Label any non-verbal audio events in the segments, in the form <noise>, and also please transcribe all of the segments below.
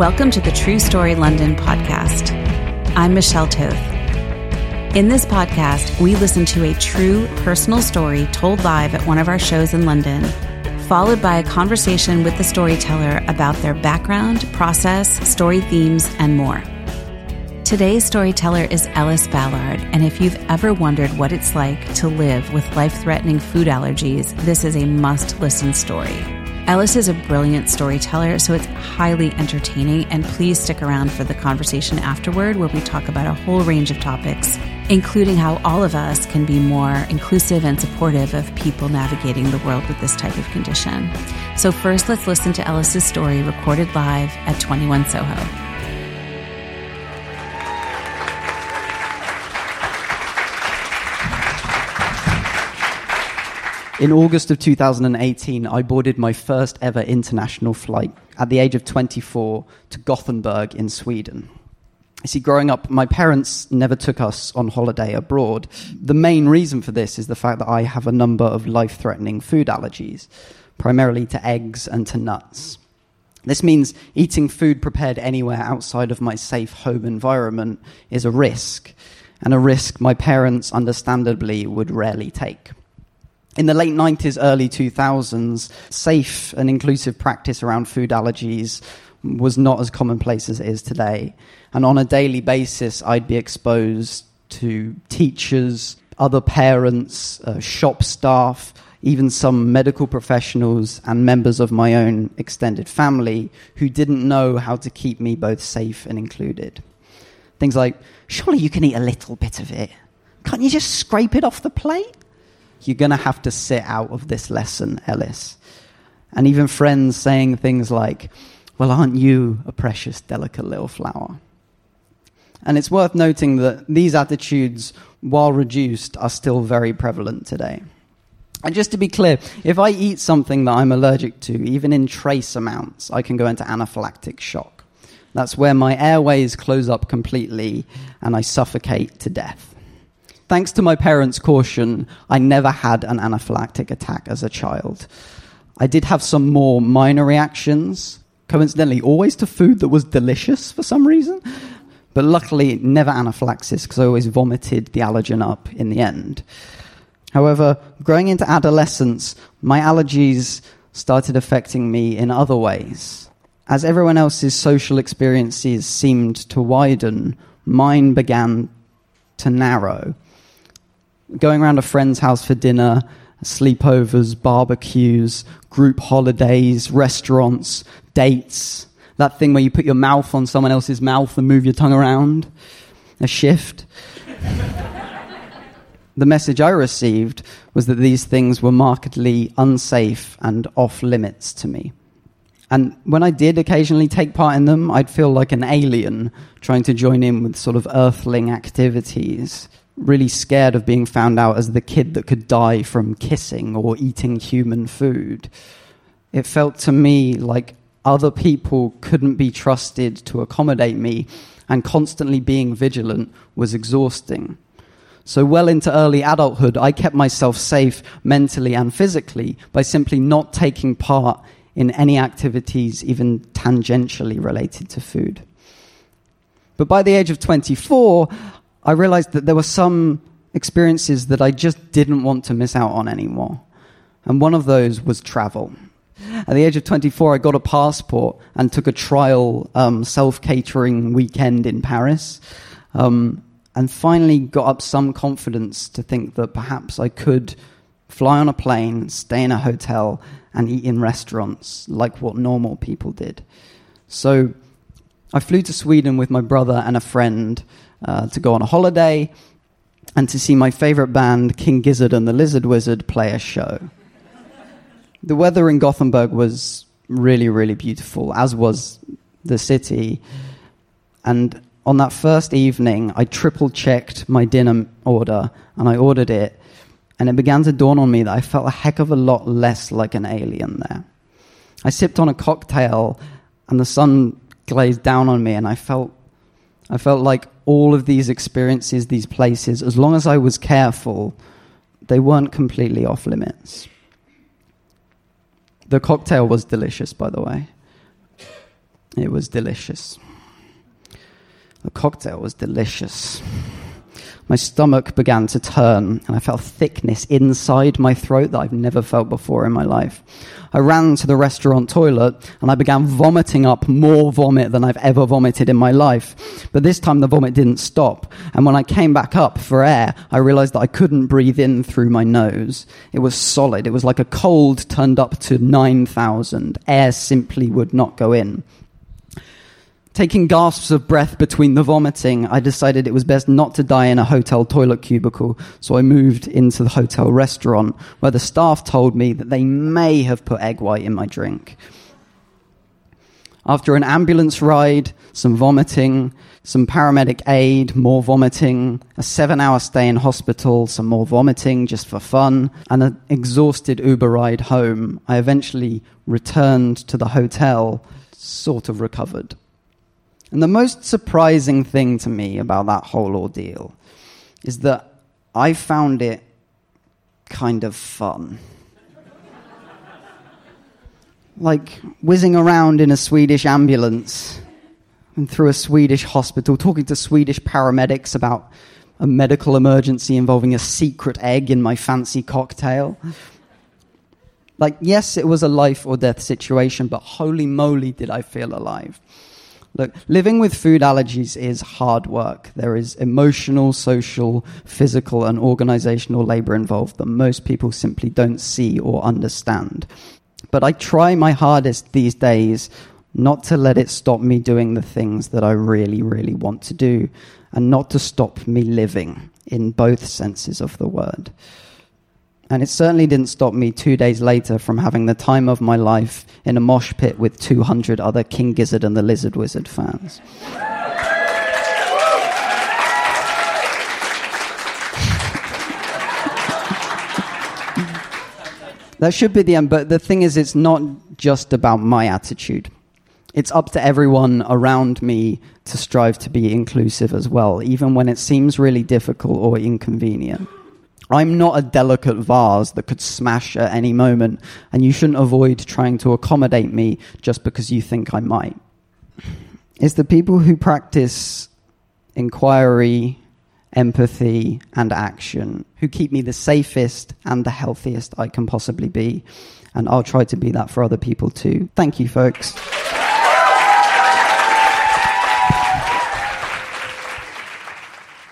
Welcome to the True Story London podcast. I'm Michelle Toth. In this podcast, we listen to a true personal story told live at one of our shows in London, followed by a conversation with the storyteller about their background, process, story themes, and more. Today's storyteller is Ellis Ballard, and if you've ever wondered what it's like to live with life threatening food allergies, this is a must listen story. Ellis is a brilliant storyteller, so it's highly entertaining, and please stick around for the conversation afterward where we talk about a whole range of topics, including how all of us can be more inclusive and supportive of people navigating the world with this type of condition. So, first, let's listen to Ellis's story recorded live at 21 Soho. In August of 2018, I boarded my first ever international flight at the age of 24 to Gothenburg in Sweden. You see, growing up, my parents never took us on holiday abroad. The main reason for this is the fact that I have a number of life threatening food allergies, primarily to eggs and to nuts. This means eating food prepared anywhere outside of my safe home environment is a risk, and a risk my parents understandably would rarely take. In the late 90s, early 2000s, safe and inclusive practice around food allergies was not as commonplace as it is today. And on a daily basis, I'd be exposed to teachers, other parents, uh, shop staff, even some medical professionals and members of my own extended family who didn't know how to keep me both safe and included. Things like, surely you can eat a little bit of it. Can't you just scrape it off the plate? You're going to have to sit out of this lesson, Ellis. And even friends saying things like, Well, aren't you a precious, delicate little flower? And it's worth noting that these attitudes, while reduced, are still very prevalent today. And just to be clear, if I eat something that I'm allergic to, even in trace amounts, I can go into anaphylactic shock. That's where my airways close up completely and I suffocate to death. Thanks to my parents' caution, I never had an anaphylactic attack as a child. I did have some more minor reactions, coincidentally, always to food that was delicious for some reason. But luckily, never anaphylaxis because I always vomited the allergen up in the end. However, growing into adolescence, my allergies started affecting me in other ways. As everyone else's social experiences seemed to widen, mine began to narrow going around a friend's house for dinner, sleepovers, barbecues, group holidays, restaurants, dates, that thing where you put your mouth on someone else's mouth and move your tongue around, a shift. <laughs> the message I received was that these things were markedly unsafe and off limits to me. And when I did occasionally take part in them, I'd feel like an alien trying to join in with sort of earthling activities really scared of being found out as the kid that could die from kissing or eating human food. It felt to me like other people couldn't be trusted to accommodate me, and constantly being vigilant was exhausting. So, well into early adulthood, I kept myself safe mentally and physically by simply not taking part in any activities, even tangentially related to food. But by the age of 24, I realized that there were some experiences that I just didn't want to miss out on anymore. And one of those was travel. At the age of 24, I got a passport and took a trial um, self catering weekend in Paris. Um, and finally got up some confidence to think that perhaps I could fly on a plane, stay in a hotel, and eat in restaurants like what normal people did. So I flew to Sweden with my brother and a friend uh, to go on a holiday and to see my favorite band, King Gizzard and the Lizard Wizard, play a show. the weather in Gothenburg was really, really beautiful, as was the city. And on that first evening, I triple checked my dinner order and I ordered it. And it began to dawn on me that I felt a heck of a lot less like an alien there. I sipped on a cocktail and the sun glazed down on me, and I felt, I felt like all of these experiences, these places, as long as I was careful, they weren't completely off limits. The cocktail was delicious, by the way. It was delicious. The cocktail was delicious. My stomach began to turn, and I felt thickness inside my throat that I've never felt before in my life. I ran to the restaurant toilet and I began vomiting up more vomit than I've ever vomited in my life. But this time the vomit didn't stop. And when I came back up for air, I realized that I couldn't breathe in through my nose. It was solid. It was like a cold turned up to 9,000. Air simply would not go in. Taking gasps of breath between the vomiting, I decided it was best not to die in a hotel toilet cubicle, so I moved into the hotel restaurant, where the staff told me that they may have put egg white in my drink. After an ambulance ride, some vomiting, some paramedic aid, more vomiting, a seven hour stay in hospital, some more vomiting just for fun, and an exhausted Uber ride home, I eventually returned to the hotel, sort of recovered. And the most surprising thing to me about that whole ordeal is that I found it kind of fun. like whizzing around in a Swedish ambulance and through a Swedish hospital, talking to Swedish paramedics about a medical emergency involving a secret egg in my fancy cocktail. Like, yes, it was a life or death situation, but holy moly, did I feel alive. Look, living with food allergies is hard work. There is emotional, social, physical, and organizational labor involved that most people simply don't see or understand. But I try my hardest these days not to let it stop me doing the things that I really, really want to do, and not to stop me living in both senses of the word. And it certainly didn't stop me two days later from having the time of my life in a mosh pit with 200 other King Gizzard and the Lizard Wizard fans. <laughs> that should be the end, but the thing is, it's not just about my attitude. It's up to everyone around me to strive to be inclusive as well, even when it seems really difficult or inconvenient. I'm not a delicate vase that could smash at any moment, and you shouldn't avoid trying to accommodate me just because you think I might. It's the people who practice inquiry, empathy, and action who keep me the safest and the healthiest I can possibly be. And I'll try to be that for other people too. Thank you, folks.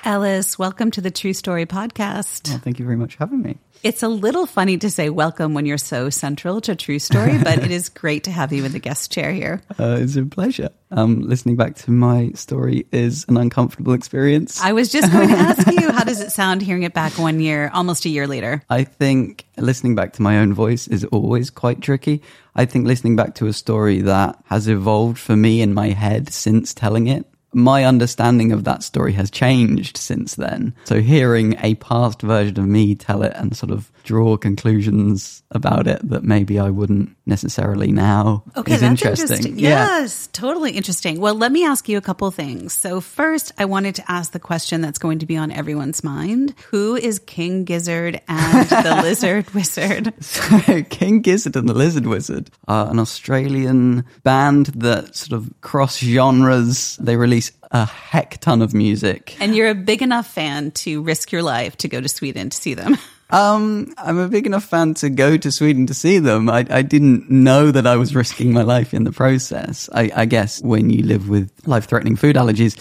Ellis, welcome to the True Story podcast. Well, thank you very much for having me. It's a little funny to say welcome when you're so central to True Story, but it <laughs> is great to have you in the guest chair here. Uh, it's a pleasure. Um, listening back to my story is an uncomfortable experience. I was just going to <laughs> ask you, how does it sound hearing it back one year, almost a year later? I think listening back to my own voice is always quite tricky. I think listening back to a story that has evolved for me in my head since telling it my understanding of that story has changed since then. So hearing a past version of me tell it and sort of draw conclusions about it that maybe I wouldn't necessarily now okay, is that's interesting. interesting. Yes, totally interesting. Well, let me ask you a couple things. So first, I wanted to ask the question that's going to be on everyone's mind. Who is King Gizzard and the <laughs> Lizard Wizard? So King Gizzard and the Lizard Wizard are an Australian band that sort of cross genres. They release a heck ton of music. And you're a big enough fan to risk your life to go to Sweden to see them. <laughs> Um, I'm a big enough fan to go to Sweden to see them. I, I didn't know that I was <laughs> risking my life in the process. I, I guess when you live with life threatening food allergies,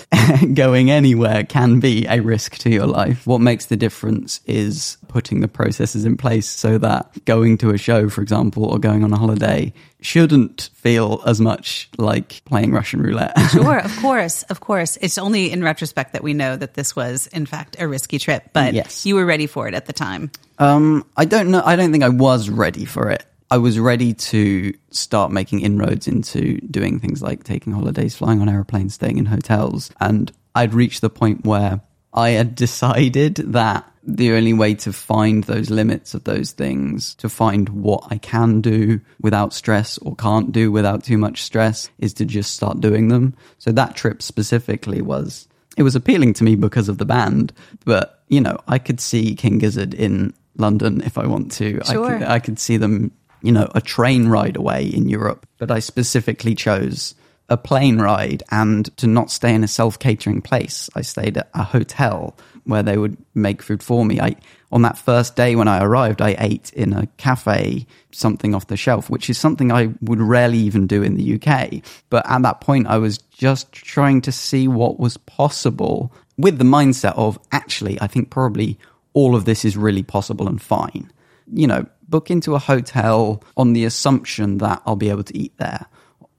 <laughs> going anywhere can be a risk to your life. What makes the difference is putting the processes in place so that going to a show, for example, or going on a holiday shouldn't feel as much like playing Russian roulette. <laughs> sure, of course, of course. It's only in retrospect that we know that this was, in fact, a risky trip, but yes. you were ready for it at the time. Um, I don't know. I don't think I was ready for it. I was ready to start making inroads into doing things like taking holidays, flying on airplanes, staying in hotels. And I'd reached the point where I had decided that the only way to find those limits of those things, to find what I can do without stress or can't do without too much stress, is to just start doing them. So that trip specifically was, it was appealing to me because of the band, but you know, I could see King Gizzard in London if I want to. Sure. I could, I could see them, you know, a train ride away in Europe, but I specifically chose a plane ride and to not stay in a self catering place. I stayed at a hotel where they would make food for me. I on that first day when I arrived, I ate in a cafe something off the shelf, which is something I would rarely even do in the UK. But at that point, I was just trying to see what was possible with the mindset of actually, I think probably all of this is really possible and fine. You know, book into a hotel on the assumption that I'll be able to eat there,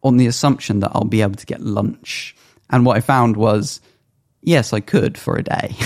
on the assumption that I'll be able to get lunch. And what I found was yes, I could for a day. <laughs>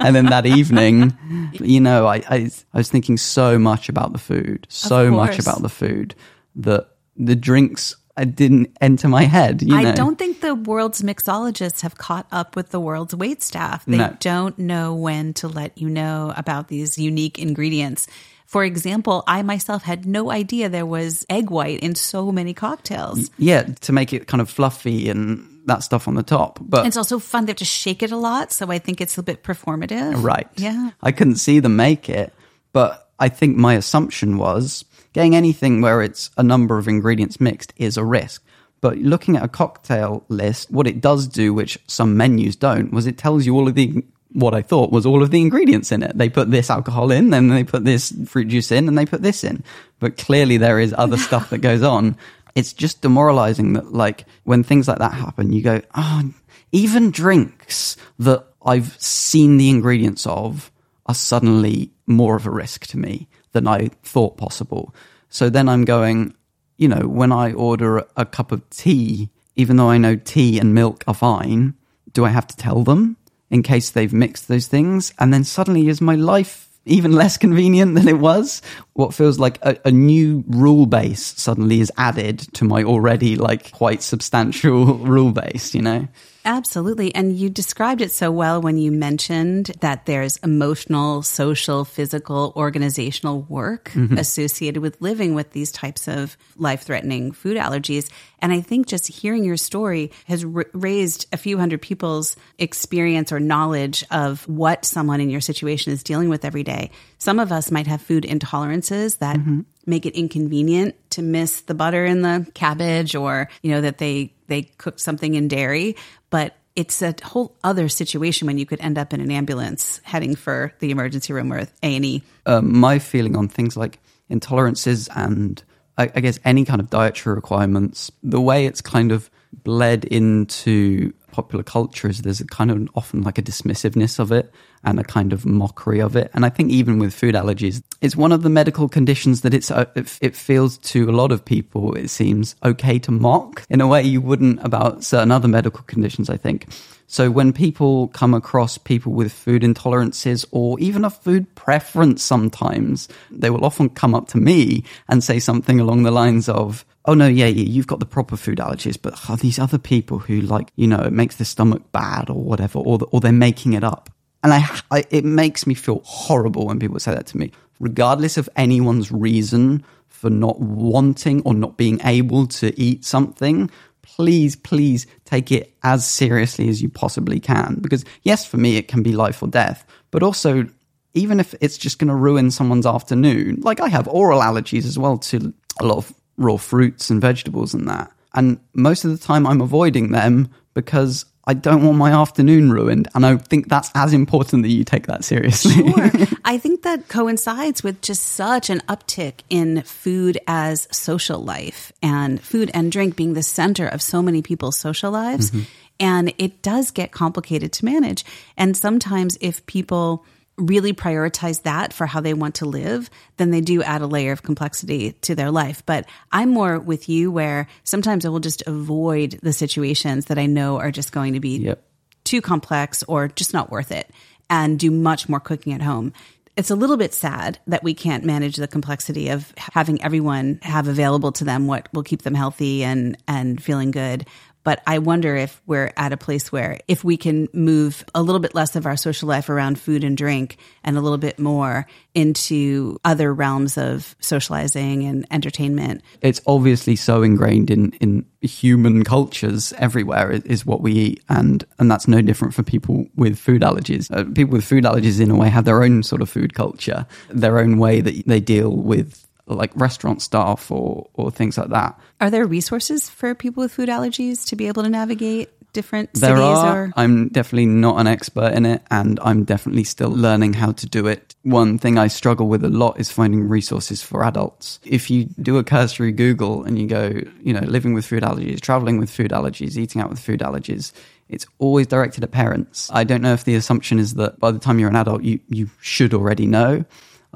and then that evening, you know, I, I, I, was thinking so much about the food, so much about the food that the drinks I didn't enter my head. You know? I don't think the world's mixologists have caught up with the world's wait staff. They no. don't know when to let you know about these unique ingredients. For example, I myself had no idea there was egg white in so many cocktails. Yeah, to make it kind of fluffy and that stuff on the top. But it's also fun. They have to shake it a lot, so I think it's a bit performative. Right. Yeah. I couldn't see them make it, but I think my assumption was getting anything where it's a number of ingredients mixed is a risk. But looking at a cocktail list, what it does do, which some menus don't, was it tells you all of the what I thought was all of the ingredients in it. They put this alcohol in, then they put this fruit juice in, and they put this in. But clearly there is other stuff that goes on it's just demoralizing that like when things like that happen, you go, oh, even drinks that I've seen the ingredients of are suddenly more of a risk to me than I thought possible. So then I'm going, you know, when I order a, a cup of tea, even though I know tea and milk are fine, do I have to tell them in case they've mixed those things? And then suddenly is my life even <laughs> less convenient than it was. What feels like a, a, new rule base suddenly is added to my already like quite substantial <laughs> rule base, you know? Absolutely. And you described it so well when you mentioned that there's emotional, social, physical, organizational work mm-hmm. associated with living with these types of life threatening food allergies. And I think just hearing your story has r- raised a few hundred people's experience or knowledge of what someone in your situation is dealing with every day. Some of us might have food intolerances that mm-hmm. Make it inconvenient to miss the butter in the cabbage or, you know, that they they cooked something in dairy, but it's a whole other situation when you could end up in an ambulance heading for the emergency room or A&E. Uh, my feeling on things like intolerances and I, I guess any kind of dietary requirements, the way it's kind of bled into popular culture is there's a kind of often like a dismissiveness of it and a kind of mockery of it. And I think even with food allergies, it's one of the medical conditions that it's uh, it feels to a lot of people it seems okay to mock in a way you wouldn't about certain other medical conditions. I think. So when people come across people with food intolerances or even a food preference sometimes, they will often come up to me and say something along the lines of, oh no, yeah, yeah, you've got the proper food allergies, but oh, these other people who like, you know, it makes their stomach bad or whatever, or, or they're making it up. And I, I, it makes me feel horrible when people say that to me, regardless of anyone's reason for not wanting or not being able to eat something. Please, please take it as seriously as you possibly can. Because, yes, for me, it can be life or death, but also, even if it's just going to ruin someone's afternoon, like I have oral allergies as well to a lot of raw fruits and vegetables and that. And most of the time I'm avoiding them because I don't want my afternoon ruined. And I think that's as important that you take that seriously. Sure. <laughs> I think that coincides with just such an uptick in food as social life and food and drink being the center of so many people's social lives. Mm-hmm. And it does get complicated to manage. And sometimes if people really prioritize that for how they want to live, then they do add a layer of complexity to their life. But I'm more with you where sometimes I will just avoid the situations that I know are just going to be yep. too complex or just not worth it and do much more cooking at home. It's a little bit sad that we can't manage the complexity of having everyone have available to them what will keep them healthy and and feeling good. But I wonder if we're at a place where if we can move a little bit less of our social life around food and drink and a little bit more into other realms of socializing and entertainment. It's obviously so ingrained in, in human cultures everywhere is what we eat. And, and that's no different for people with food allergies. Uh, people with food allergies, in a way, have their own sort of food culture, their own way that they deal with like restaurant staff or or things like that. Are there resources for people with food allergies to be able to navigate different There cities are. or I'm definitely not an expert in it, and I'm definitely still learning how to do it. One thing I struggle with a lot is finding resources for adults. If you do a cursory Google and you go, you know, living with food allergies, traveling with food allergies, eating out with food allergies, it's always directed at parents. I don't know if the assumption is that by the time you're an adult, you, you should already know.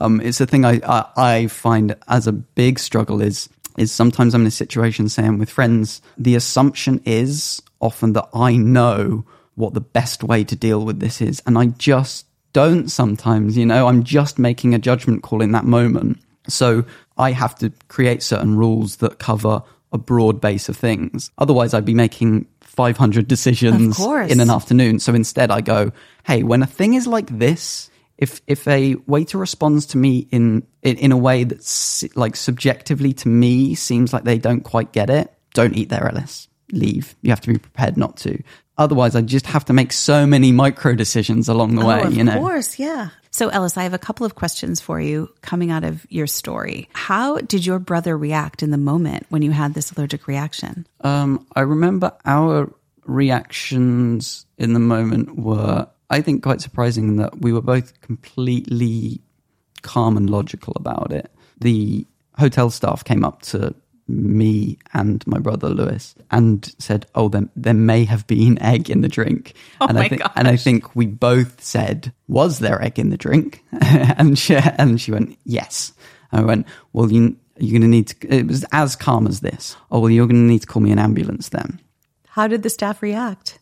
Um, it's a thing I, I, I find as a big struggle is is sometimes I'm in a situation saying with friends, the assumption is often that I know what the best way to deal with this is. And I just don't sometimes, you know, I'm just making a judgment call in that moment. So I have to create certain rules that cover a broad base of things. Otherwise, I'd be making 500 decisions in an afternoon. So instead, I go, hey, when a thing is like this, if if a waiter responds to me in in, in a way that's like subjectively to me seems like they don't quite get it, don't eat there, Ellis. Leave. You have to be prepared not to. Otherwise, I just have to make so many micro decisions along the way. oh, of you know, of course, yeah. So, Ellis, I have a couple of questions for you coming out of your story. How did your brother react in the moment when you had this allergic reaction? Um, I remember our reactions in the moment were, I think, quite surprising that we were both completely calm and logical about it. The hotel staff came up to me and my brother Lewis and said, "Oh, there, there may have been egg in the drink." Oh and my I think, and I think we both said, "Was there egg in the drink?" <laughs> and she and she went, "Yes." And I went, "Well, you you're going to need to." It was as calm as this. Oh, well, you're going to need to call me an ambulance then. How did the staff react?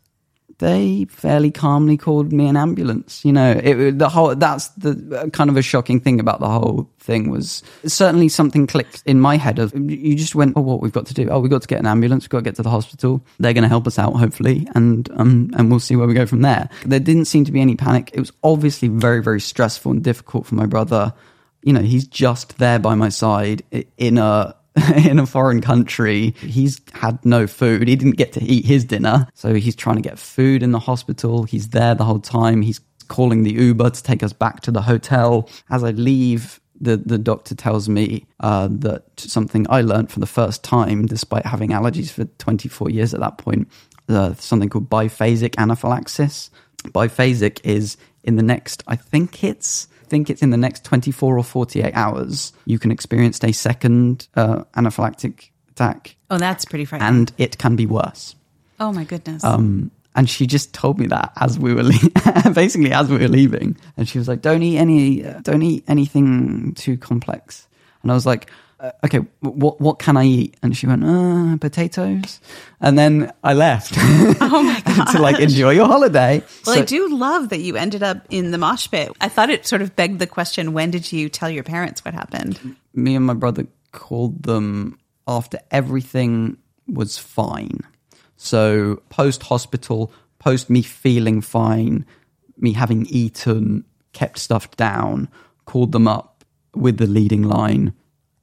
They fairly calmly called me an ambulance. You know, it, the whole that's the kind of a shocking thing about the whole thing was certainly something clicked in my head of you just went, oh, what we've got to do? Oh, we've got to get an ambulance. We've got to get to the hospital. They're going to help us out, hopefully, and um and we'll see where we go from there. There didn't seem to be any panic. It was obviously very very stressful and difficult for my brother. You know, he's just there by my side in a <laughs> in a foreign country. He's had no food. He didn't get to eat his dinner. So he's trying to get food in the hospital. He's there the whole time. He's calling the Uber to take us back to the hotel. As I leave, the, the doctor tells me uh, that something I learned for the first time, despite having allergies for 24 years at that point, uh, something called biphasic anaphylaxis. Biphasic is in the next, I think it's think it's in the next 24 or 48 hours, you can experience a second uh, anaphylactic attack, Oh, that's pretty frightening. and it can be worse. oh, my goodness. Um, and she just told me that as we were le- <laughs> basically as we were leaving, and she was like, "Don't eat any, uh, don't eat anything too complex." And I was like, "Okay, what what can I eat?" And she went, uh, "Potatoes." And then I left <laughs> oh, my <laughs> God. to like enjoy your holiday. Well, So- I do love that you ended up in the mosh pit. I thought it sort of begged the question when did you tell your parents what happened? me and my brother called them after everything was fine. So post hospital, post me feeling fine, me having eaten, kept stuff down, called them up with the leading line.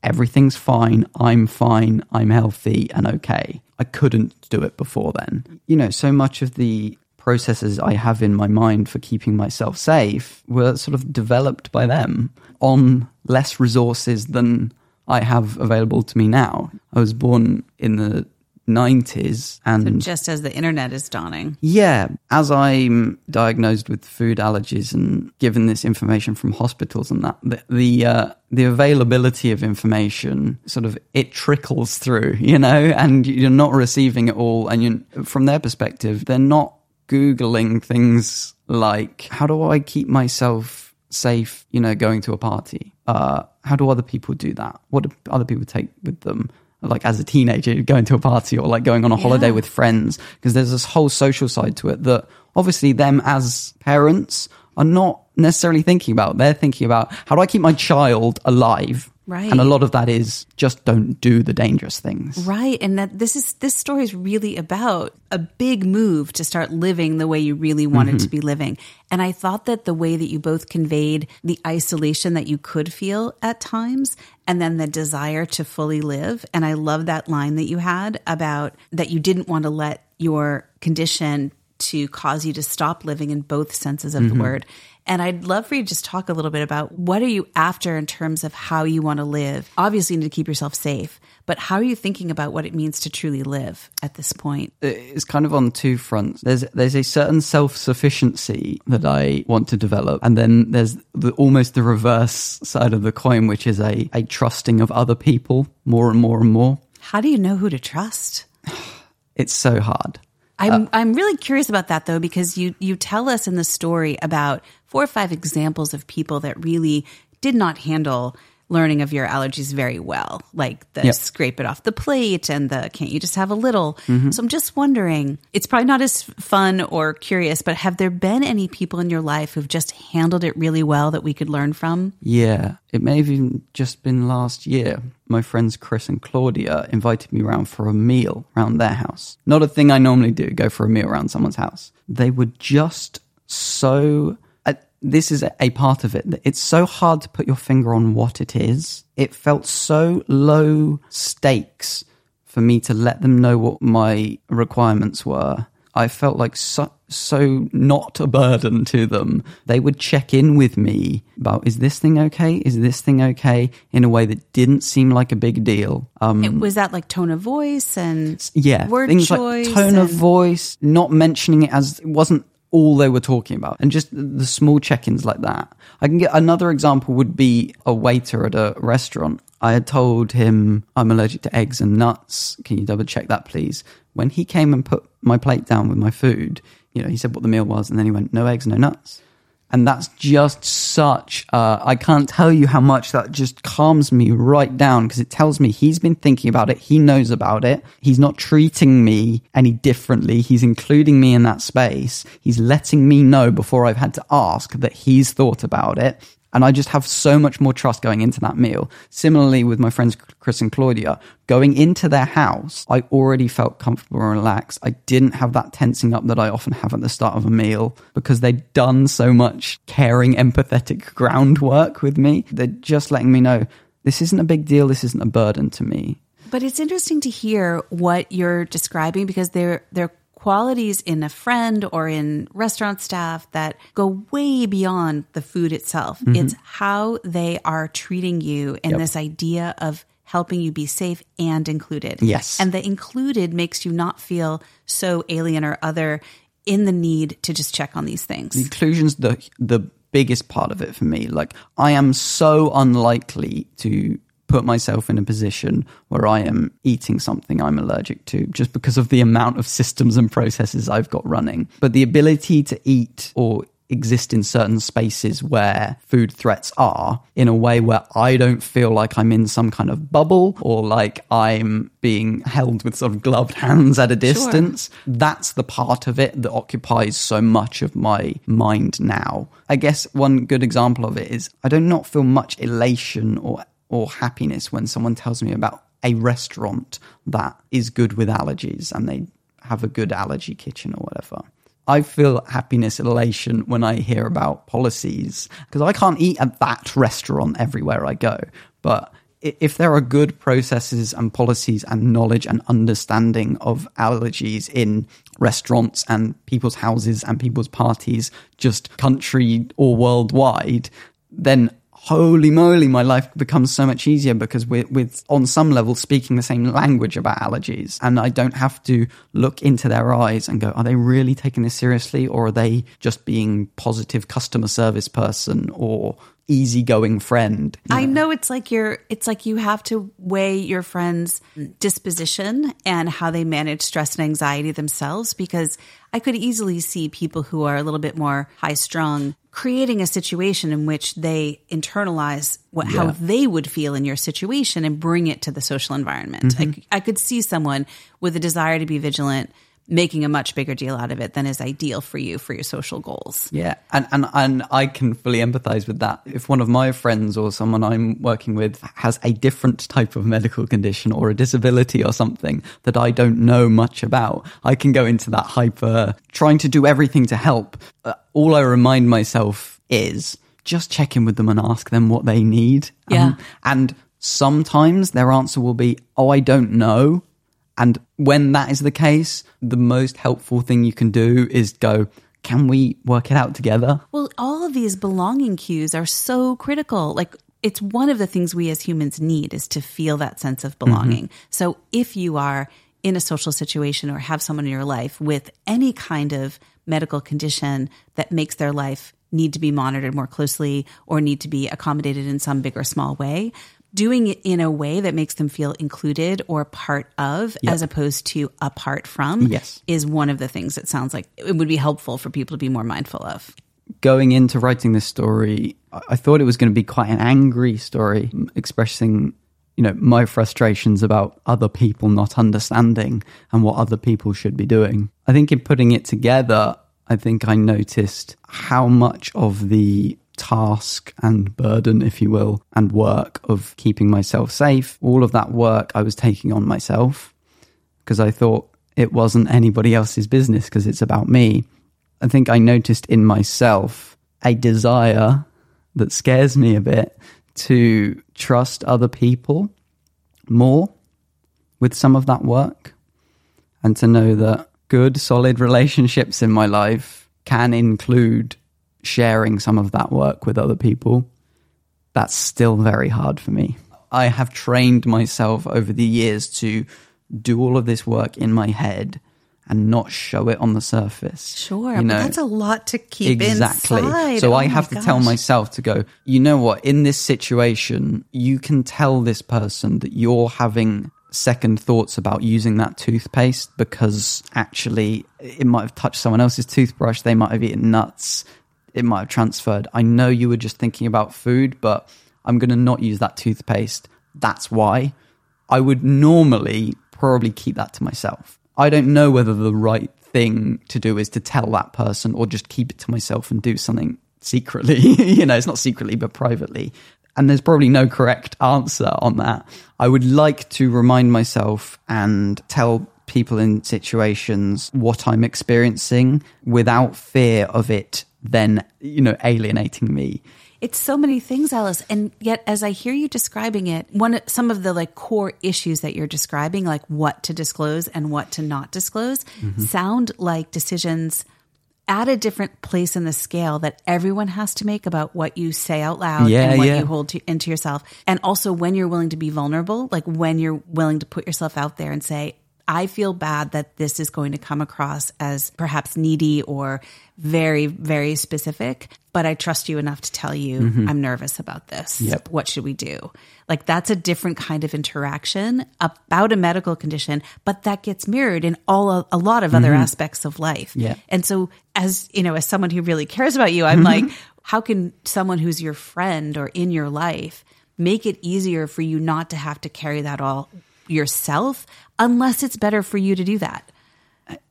Everything's fine. I'm fine. I'm healthy and okay. I couldn't do it before then. You know, so much of the processes I have in my mind for keeping myself safe were sort of developed by them on less resources than I have available to me now. I was born in the 90s and Just as the internet is dawning. yeah, as I'm diagnosed with food allergies and given this information from hospitals and that, the the, uh, the availability of information sort of it trickles through, <laughs> you know, and you're not receiving it all. And you, from their perspective, they're not googling things like how do I keep myself safe, you know, going to a party. Uh, how do other people do that? What do other people take with them? Like as a teenager, going to a party or like going on a holiday Yeah. with friends because there's this whole social side to it that obviously them as parents are not necessarily thinking about. They're thinking about how do I keep my child alive? Right. And a lot of that is just don't do the dangerous things. Right. And that this is this story is really about a big move to start living the way you really wanted to mm-hmm. be living. And I thought that the way that you both conveyed the isolation that you could feel at times and then the desire to fully live. And I love that line that you had about that you didn't want to let your condition to cause you to stop living in both senses of the mm-hmm. word. And I'd love for you to just talk a little bit about what are you after in terms of how you want to live? Obviously, you need to keep yourself safe, but how are you thinking about what it means to truly live at this point? It's kind of on two fronts. There's there's a certain self sufficiency that I want to develop, and then there's the, almost the reverse side of the coin, which is a a trusting of other people more and more and more. How do you know who to trust? <sighs> It's so hard. I'm uh, I'm really curious about that though because you you tell us in the story about four or five examples of people that really did not handle learning of your allergies very well, like the yep. scrape it off the plate and the can't you just have a little. Mm-hmm. So I'm just wondering, it's probably not as fun or curious, but have there been any people in your life who've just handled it really well that we could learn from? Yeah, it may have even just been last year. My friends Chris and Claudia invited me around for a meal around their house. Not a thing I normally do, go for a meal around someone's house. They were just so this is a part of it. It's so hard to put your finger on what it is. It felt so low stakes for me to let them know what my requirements were. I felt like so, so not a burden to them. They would check in with me about, is this thing okay? Is this thing okay? In a way that didn't seem like a big deal. Um, it, was that like tone of voice and yeah, word things choice like tone and... of voice, not mentioning it as it wasn't all they were talking about. And just the small check-ins like that. I can get another example would be a waiter at a restaurant. I had told him i'm allergic to eggs and nuts. Can you double check that please? When he came and put my plate down with my food you know he said what the meal was and then he went no eggs no nuts and that's just such, uh, I can't tell you how much that just calms me right down because it tells me he's been thinking about it. He knows about it. He's not treating me any differently. He's including me in that space. He's letting me know before I've had to ask that he's thought about it. And I just have so much more trust going into that meal. Similarly, with my friends Chris and Claudia, going into their house, I already felt comfortable and relaxed. I didn't have that tensing up that I often have at the start of a meal because they'd done so much caring, empathetic <laughs> groundwork with me. They're just letting me know this isn't a big deal. This isn't a burden to me. But it's interesting to hear what you're describing because they're they're qualities in a friend or in restaurant staff that go way beyond the food itself. Mm-hmm. It's how they are treating you and yep. this idea of helping you be safe and included. Yes. And the included makes you not feel so alien or other in the need to just check on these things. The inclusion's the the biggest part of it for me. Like I am so unlikely to put myself in a position where I am eating something I'm allergic to just because of the amount of systems and processes I've got running. But the ability to eat or exist in certain spaces where food threats are in a way where I don't feel like I'm in some kind of bubble or like I'm being held with sort of gloved hands at a distance. Sure. That's the part of it that occupies so much of my mind now. I guess one good example of it is I do not feel much elation or or happiness when someone tells me about a restaurant that is good with allergies and they have a good allergy kitchen or whatever. I feel happiness, elation when I hear about policies because I can't eat at that restaurant everywhere I go. But if there are good processes and policies and knowledge and understanding of allergies in restaurants and people's houses and people's parties, just country or worldwide, then holy moly, my life becomes so much easier because we're with on some level speaking the same language about allergies, and I don't have to look into their eyes and go, are they really taking this seriously, or are they just being positive customer service person or easygoing friend. know? I know it's like you're it's like you have to weigh your friend's disposition and how they manage stress and anxiety themselves because I could easily see people who are a little bit more high strung creating a situation in which they internalize what, yeah. how they would feel in your situation and bring it to the social environment. Mm-hmm. I, I could see someone with a desire to be vigilant making a much bigger deal out of it than is ideal for you for your social goals. Yeah, and and and I can fully empathize with that. If one of my friends or someone I'm working with has a different type of medical condition or a disability or something that I don't know much about, I can go into that hyper trying to do everything to help. Uh, all I remind myself is just check in with them and ask them what they need. Yeah. Um, and sometimes their answer will be, "Oh, I don't know." And when that is the case, the most helpful thing you can do is go, can we work it out together? Well, all of these belonging cues are so critical. Like it's one of the things we as humans need is to feel that sense of mm-hmm. belonging. So if you are in a social situation or have someone in your life with any kind of medical condition that makes their life need to be monitored more closely or need to be accommodated in some big or small way, doing it in a way that makes them feel included or part of as opposed to apart from Yes. is one of the things that sounds like it would be helpful for people to be more mindful of. going into writing this story, I I thought it was going to be quite an angry story, expressing, you know, my frustrations about other people not understanding and what other people should be doing. I think in putting it together, I think I noticed how much of the task and burden, if you will, and work of keeping myself safe, all of that work I was taking on myself because I thought it wasn't anybody else's business because it's about me. I think I noticed in myself a desire that scares me a bit to trust other people more with some of that work and to know that good, solid relationships in my life can include sharing some of that work with other people. That's still very hard for me. I have trained myself over the years to do all of this work in my head and not show it on the surface. Sure, You but know? that's a lot to keep in. exactly. inside. So Oh I have to tell myself to go, you know what, in this situation, you can tell this person that you're having second thoughts about using that toothpaste because actually it might have touched someone else's toothbrush, they might have eaten nuts, it might have transferred. I know you were just thinking about food, but I'm going to not use that toothpaste. That's why. I would normally probably keep that to myself. I don't know whether the right thing to do is to tell that person or just keep it to myself and do something secretly. <laughs> you know, it's not secretly, but privately. And there's probably no correct answer on that. I would like to remind myself and tell people in situations what I'm experiencing without fear of it then, you know, alienating me. It's so many things, Ellis. And yet, as I hear you describing it, one some of the like core issues that you're describing, like what to disclose and what to not disclose, Mm-hmm. sound like decisions at a different place in the scale that everyone has to make about what you say out loud Yeah, and what yeah. you hold to, into yourself. And also when you're willing to be vulnerable, like when you're willing to put yourself out there and say, I feel bad that this is going to come across as perhaps needy or very, very specific, but I trust you enough to tell you I'm nervous about this. Mm-hmm. Yep. What should we do? Like that's a different kind of interaction about a medical condition, but that gets mirrored in all a lot of other aspects of life. Mm-hmm. Yeah. And so as, you know, as someone who really cares about you, I'm like, how can someone who's your friend or in your life make it easier for you not to have to carry that all yourself unless it's better for you to do that?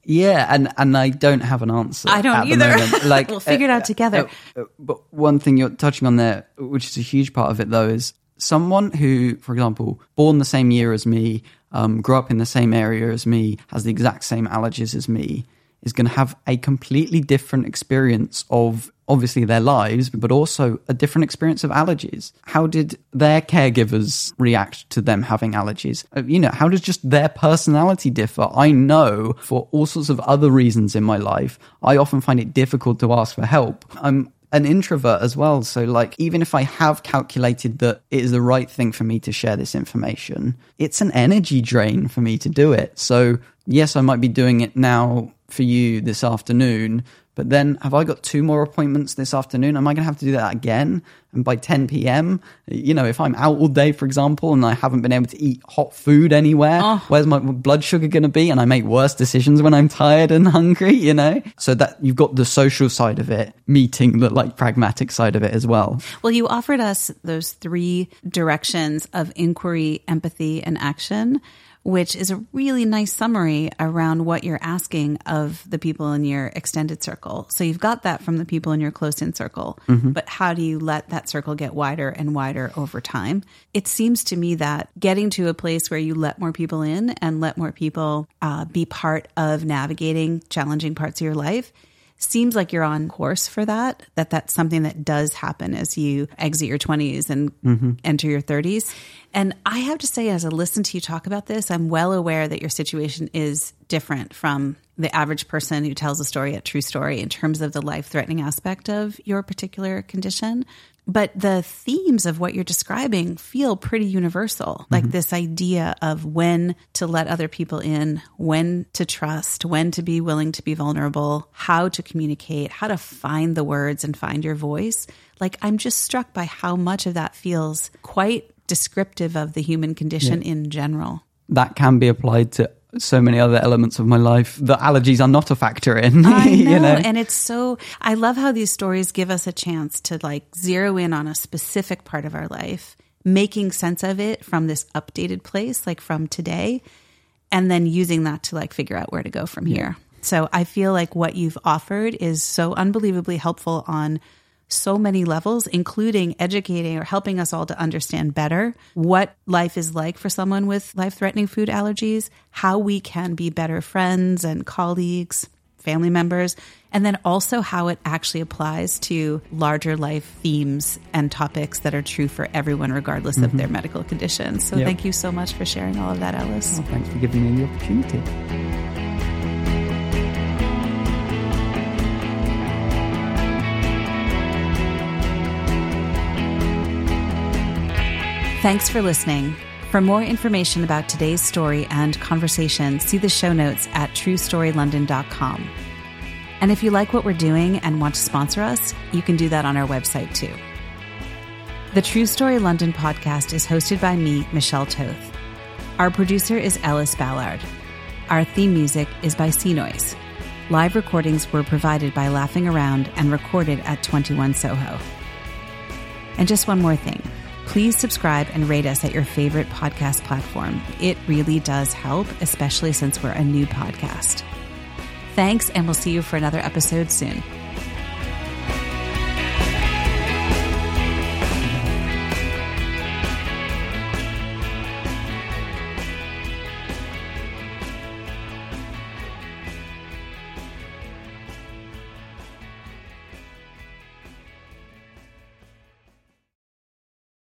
Yeah, and and I don't have an answer. I don't either. <laughs> Like We'll figure it out together. uh, uh, but one thing you're touching on there, which is a huge part of it, though, is someone who, for example, born the same year as me, um, grew up in the same area as me, has the exact same allergies as me, is going to have a completely different experience of obviously their lives, but also a different experience of allergies. How did their caregivers react to them having allergies? Uh, You know, how does just their personality differ? I know for all sorts of other reasons in my life, I often find it difficult to ask for help. I'm an introvert as well. So, like, even if I have calculated that it is the right thing for me to share this information, it's an energy drain for me to do it. So, yes, I might be doing it now for you this afternoon, but then have I got two more appointments this afternoon? Am I going to have to do that again? And by 10 p.m., you know, if I'm out all day, for example, and I haven't been able to eat hot food anywhere, ah. where's my blood sugar going to be? And I make worse decisions when I'm tired and <laughs> hungry, you know? So that you've got the social side of it meeting the like pragmatic side of it as well. Well, you offered us those three directions of inquiry, empathy, and action, which is a really nice summary around what you're asking of the people in your extended circle. So you've got that from the people in your close in circle, but how do you let that circle get wider and wider over time? It seems to me that getting to a place where you let more people in and let more people uh, be part of navigating challenging parts of your life seems like you're on course for that that that's something that does happen as you exit your 20s and mm-hmm. enter your 30s and i have to say as i listen to you talk about this i'm well aware that your situation is different from the average person who tells a story at True Story in terms of the life threatening aspect of your particular condition. But the themes of what you're describing feel pretty universal. Like mm-hmm. this idea of when to let other people in, when to trust, when to be willing to be vulnerable, how to communicate, how to find the words and find your voice. Like, I'm just struck by how much of that feels quite descriptive of the human condition in general. That can be applied to so many other elements of my life. The allergies are not a factor in. <laughs> I know, you know? and it's so. I love how these stories give us a chance to like zero in on a specific part of our life, making sense of it from this updated place, like from today, and then using that to like figure out where to go from here. So I feel like what you've offered is so unbelievably helpful on so many levels, including educating or helping us all to understand better what life is like for someone with life threatening food allergies, how we can be better friends and colleagues, family members, and then also how it actually applies to larger life themes and topics that are true for everyone, regardless of mm-hmm. their medical condition. So Yep. thank you so much for sharing all of that, Ellis. Well, thanks for giving me the opportunity. Thanks for listening. For more information about today's story and conversation, see the show notes at truestorylondon.com. And if you like what we're doing and want to sponsor us, you can do that on our website too. The True Story London podcast is hosted by me, Michelle Toth. Our producer is Ellis Ballard. Our theme music is by Sea Noise. Live recordings were provided by Laughing Around and recorded at 21 Soho. And just one more thing. Please subscribe and rate us at your favorite podcast platform. It really does help, especially since we're a new podcast. Thanks, and we'll see you for another episode soon.